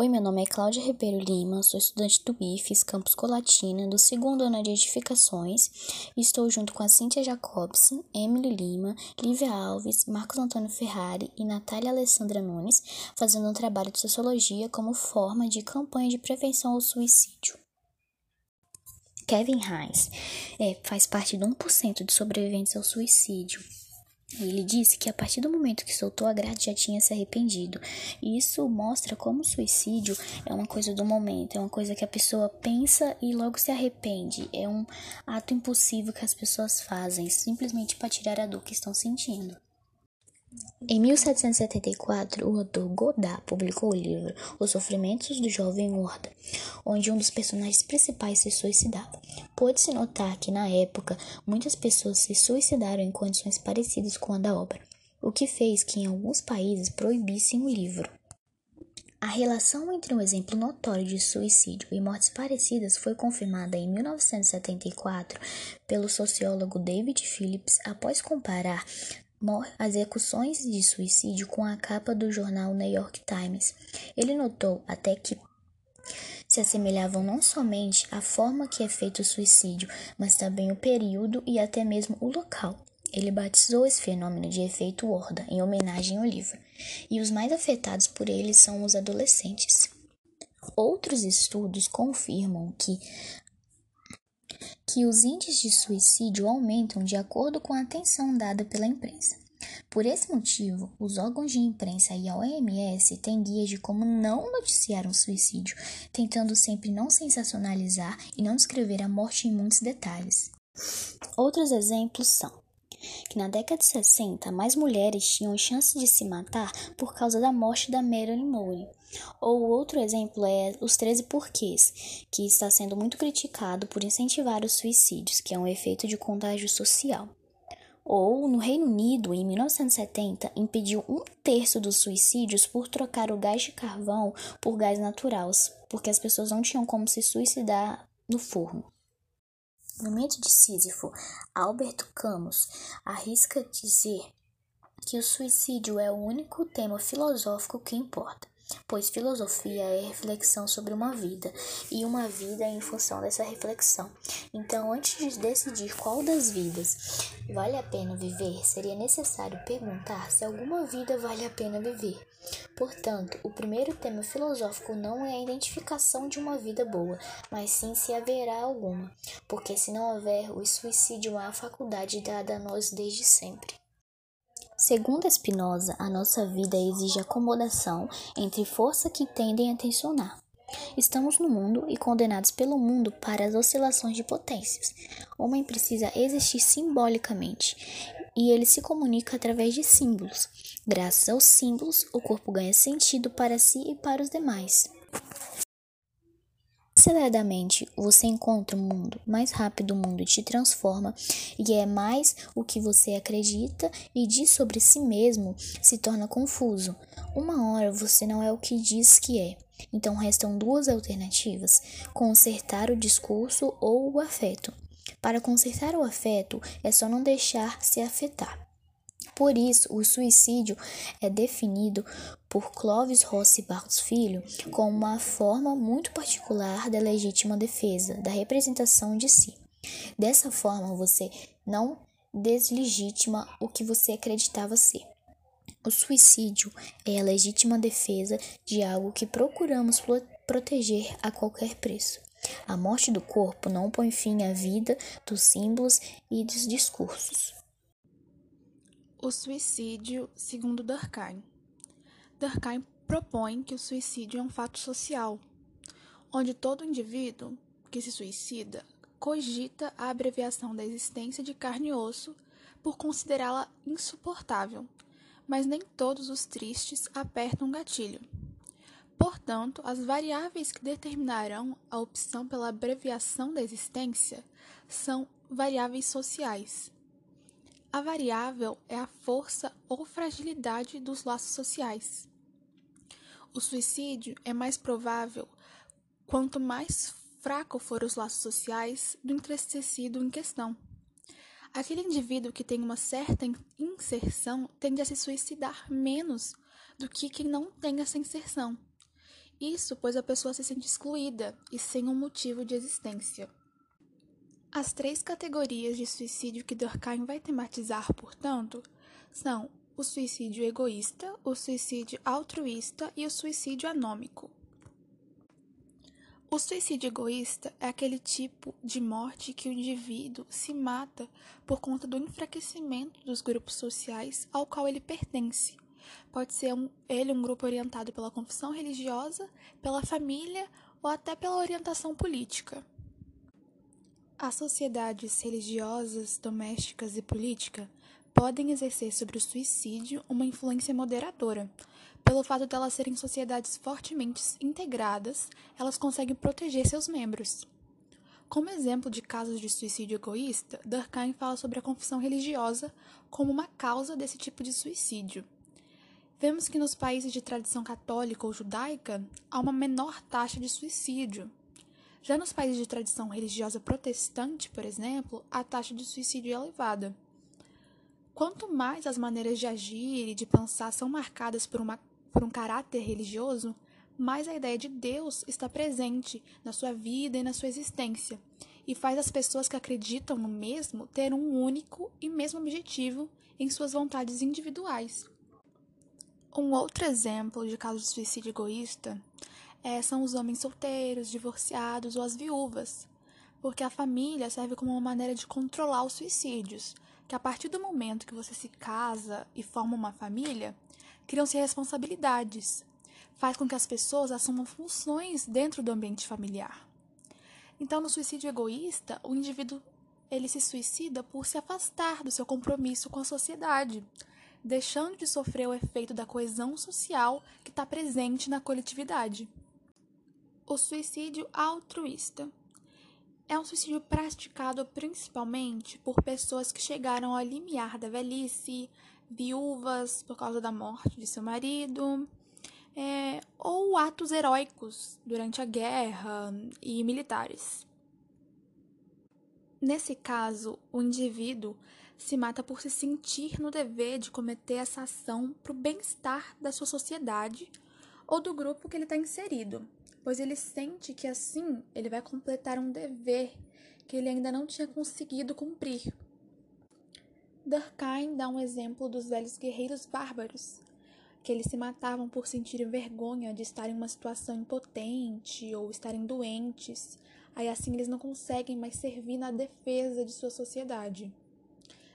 Oi, meu nome é Cláudia Ribeiro Lima, sou estudante do IFES Campus Colatina, do segundo ano de Edificações, estou junto com a Cíntia Jacobson, Emily Lima, Lívia Alves, Marcos Antônio Ferrari e Natália Alessandra Nunes, fazendo um trabalho de sociologia como forma de campanha de prevenção ao suicídio. Kevin Hines é, faz parte de 1% de sobreviventes ao suicídio. Ele disse que a partir do momento que soltou a grade já tinha se arrependido. E isso mostra como o suicídio é uma coisa do momento, é uma coisa que a pessoa pensa e logo se arrepende. É um ato impossível que as pessoas fazem simplesmente para tirar a dor que estão sentindo. Em 1774, o autor Godard publicou o livro Os Sofrimentos do Jovem Horda, onde um dos personagens principais se suicidava. Pôde-se notar que, na época, muitas pessoas se suicidaram em condições parecidas com a da obra, o que fez que em alguns países proibissem o livro. A relação entre um exemplo notório de suicídio e mortes parecidas foi confirmada em 1974 pelo sociólogo David Phillips após comparar as execuções de suicídio com a capa do jornal New York Times. Ele notou até que se assemelhavam não somente à forma que é feito o suicídio, mas também o período e até mesmo o local. Ele batizou esse fenômeno de efeito Horda em homenagem ao livro, e os mais afetados por ele são os adolescentes. Outros estudos confirmam que que os índices de suicídio aumentam de acordo com a atenção dada pela imprensa. Por esse motivo, os órgãos de imprensa e a OMS têm guias de como não noticiar um suicídio, tentando sempre não sensacionalizar e não descrever a morte em muitos detalhes. Outros exemplos são que na década de 60 mais mulheres tinham chance de se matar por causa da morte da Marilyn Monroe. Ou outro exemplo é os 13 porquês, que está sendo muito criticado por incentivar os suicídios, que é um efeito de contágio social. Ou, no Reino Unido, em 1970, impediu um terço dos suicídios por trocar o gás de carvão por gás natural, porque as pessoas não tinham como se suicidar no forno. No mito de Sísifo, Alberto Camus arrisca dizer que o suicídio é o único tema filosófico que importa pois filosofia é reflexão sobre uma vida e uma vida é em função dessa reflexão. Então, antes de decidir qual das vidas vale a pena viver, seria necessário perguntar se alguma vida vale a pena viver. Portanto, o primeiro tema filosófico não é a identificação de uma vida boa, mas sim se haverá alguma, porque se não houver, o suicídio é uma faculdade dada a nós desde sempre. Segundo Spinoza, a nossa vida exige acomodação entre forças que tendem a tensionar. Estamos no mundo e condenados pelo mundo para as oscilações de potências. O homem precisa existir simbolicamente e ele se comunica através de símbolos. Graças aos símbolos, o corpo ganha sentido para si e para os demais. Aceleradamente, você encontra o mundo, mais rápido o mundo te transforma e é mais o que você acredita e diz sobre si mesmo se torna confuso. Uma hora você não é o que diz que é. Então restam duas alternativas: consertar o discurso ou o afeto. Para consertar o afeto é só não deixar se afetar. Por isso, o suicídio é definido por Clovis Rossi Barros Filho como uma forma muito particular da legítima defesa, da representação de si. Dessa forma, você não deslegitima o que você acreditava ser. O suicídio é a legítima defesa de algo que procuramos proteger a qualquer preço. A morte do corpo não põe fim à vida dos símbolos e dos discursos. O suicídio, segundo Durkheim. Durkheim propõe que o suicídio é um fato social, onde todo indivíduo que se suicida cogita a abreviação da existência de carne e osso por considerá-la insuportável, mas nem todos os tristes apertam um gatilho. Portanto, as variáveis que determinarão a opção pela abreviação da existência são variáveis sociais a variável é a força ou fragilidade dos laços sociais. O suicídio é mais provável quanto mais fraco for os laços sociais do entristecido em questão. Aquele indivíduo que tem uma certa inserção tende a se suicidar menos do que quem não tem essa inserção. Isso pois a pessoa se sente excluída e sem um motivo de existência. As três categorias de suicídio que Durkheim vai tematizar, portanto, são o suicídio egoísta, o suicídio altruísta e o suicídio anômico. O suicídio egoísta é aquele tipo de morte que o indivíduo se mata por conta do enfraquecimento dos grupos sociais ao qual ele pertence. Pode ser um, ele um grupo orientado pela confissão religiosa, pela família ou até pela orientação política. As sociedades religiosas, domésticas e políticas podem exercer sobre o suicídio uma influência moderadora, pelo fato de elas serem sociedades fortemente integradas, elas conseguem proteger seus membros. Como exemplo de casos de suicídio egoísta, Durkheim fala sobre a confissão religiosa como uma causa desse tipo de suicídio. Vemos que nos países de tradição católica ou judaica há uma menor taxa de suicídio. Já nos países de tradição religiosa protestante, por exemplo, a taxa de suicídio é elevada. Quanto mais as maneiras de agir e de pensar são marcadas por uma por um caráter religioso, mais a ideia de Deus está presente na sua vida e na sua existência, e faz as pessoas que acreditam no mesmo ter um único e mesmo objetivo em suas vontades individuais. Um outro exemplo de caso de suicídio egoísta é, são os homens solteiros, divorciados ou as viúvas, porque a família serve como uma maneira de controlar os suicídios, que a partir do momento que você se casa e forma uma família, criam-se responsabilidades, faz com que as pessoas assumam funções dentro do ambiente familiar. Então, no suicídio egoísta, o indivíduo ele se suicida por se afastar do seu compromisso com a sociedade, deixando de sofrer o efeito da coesão social que está presente na coletividade. O suicídio altruísta é um suicídio praticado principalmente por pessoas que chegaram ao limiar da velhice, viúvas por causa da morte de seu marido, é, ou atos heróicos durante a guerra e militares. Nesse caso, o indivíduo se mata por se sentir no dever de cometer essa ação para o bem-estar da sua sociedade ou do grupo que ele está inserido, pois ele sente que assim ele vai completar um dever que ele ainda não tinha conseguido cumprir. Durkheim dá um exemplo dos velhos guerreiros bárbaros, que eles se matavam por sentirem vergonha de estar em uma situação impotente ou estarem doentes, aí assim eles não conseguem mais servir na defesa de sua sociedade.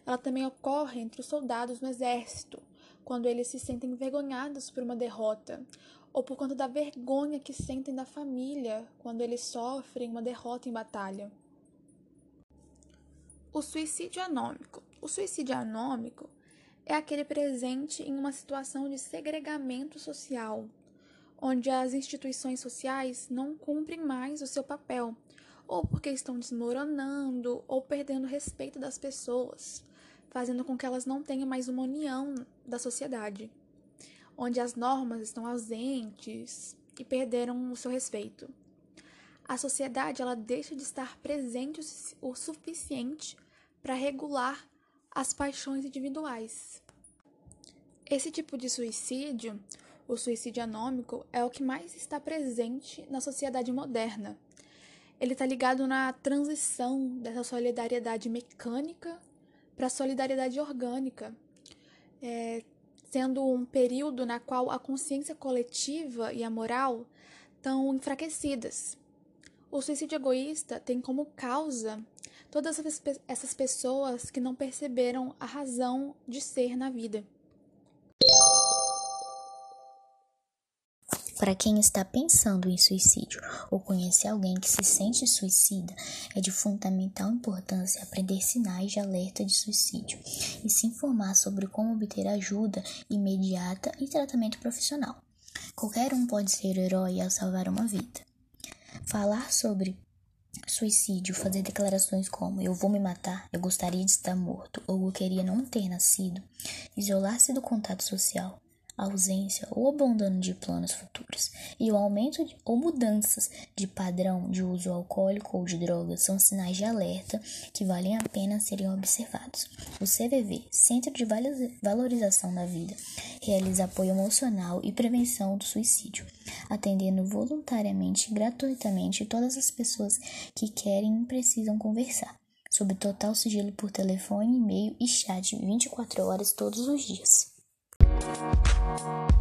Ela também ocorre entre os soldados no exército, quando eles se sentem envergonhados por uma derrota, ou por conta da vergonha que sentem da família quando eles sofrem uma derrota em batalha. O suicídio anômico. O suicídio anômico é aquele presente em uma situação de segregamento social, onde as instituições sociais não cumprem mais o seu papel, ou porque estão desmoronando ou perdendo o respeito das pessoas, fazendo com que elas não tenham mais uma união da sociedade, onde as normas estão ausentes e perderam o seu respeito. A sociedade ela deixa de estar presente o suficiente para regular as paixões individuais. Esse tipo de suicídio, o suicídio anômico, é o que mais está presente na sociedade moderna. Ele está ligado na transição dessa solidariedade mecânica para a solidariedade orgânica, é, sendo um período na qual a consciência coletiva e a moral estão enfraquecidas. O suicídio egoísta tem como causa todas essas pessoas que não perceberam a razão de ser na vida. Para quem está pensando em suicídio ou conhece alguém que se sente suicida, é de fundamental importância aprender sinais de alerta de suicídio e se informar sobre como obter ajuda imediata e tratamento profissional. Qualquer um pode ser herói ao salvar uma vida. Falar sobre suicídio, fazer declarações como eu vou me matar, eu gostaria de estar morto ou eu queria não ter nascido, isolar-se do contato social, ausência ou abandono de planos futuros, e o aumento de, ou mudanças de padrão de uso alcoólico ou de drogas são sinais de alerta que valem a pena serem observados. O CVV, Centro de Valorização da Vida, realiza apoio emocional e prevenção do suicídio, atendendo voluntariamente e gratuitamente todas as pessoas que querem e precisam conversar, sob total sigilo por telefone, e-mail e chat 24 horas todos os dias. We'll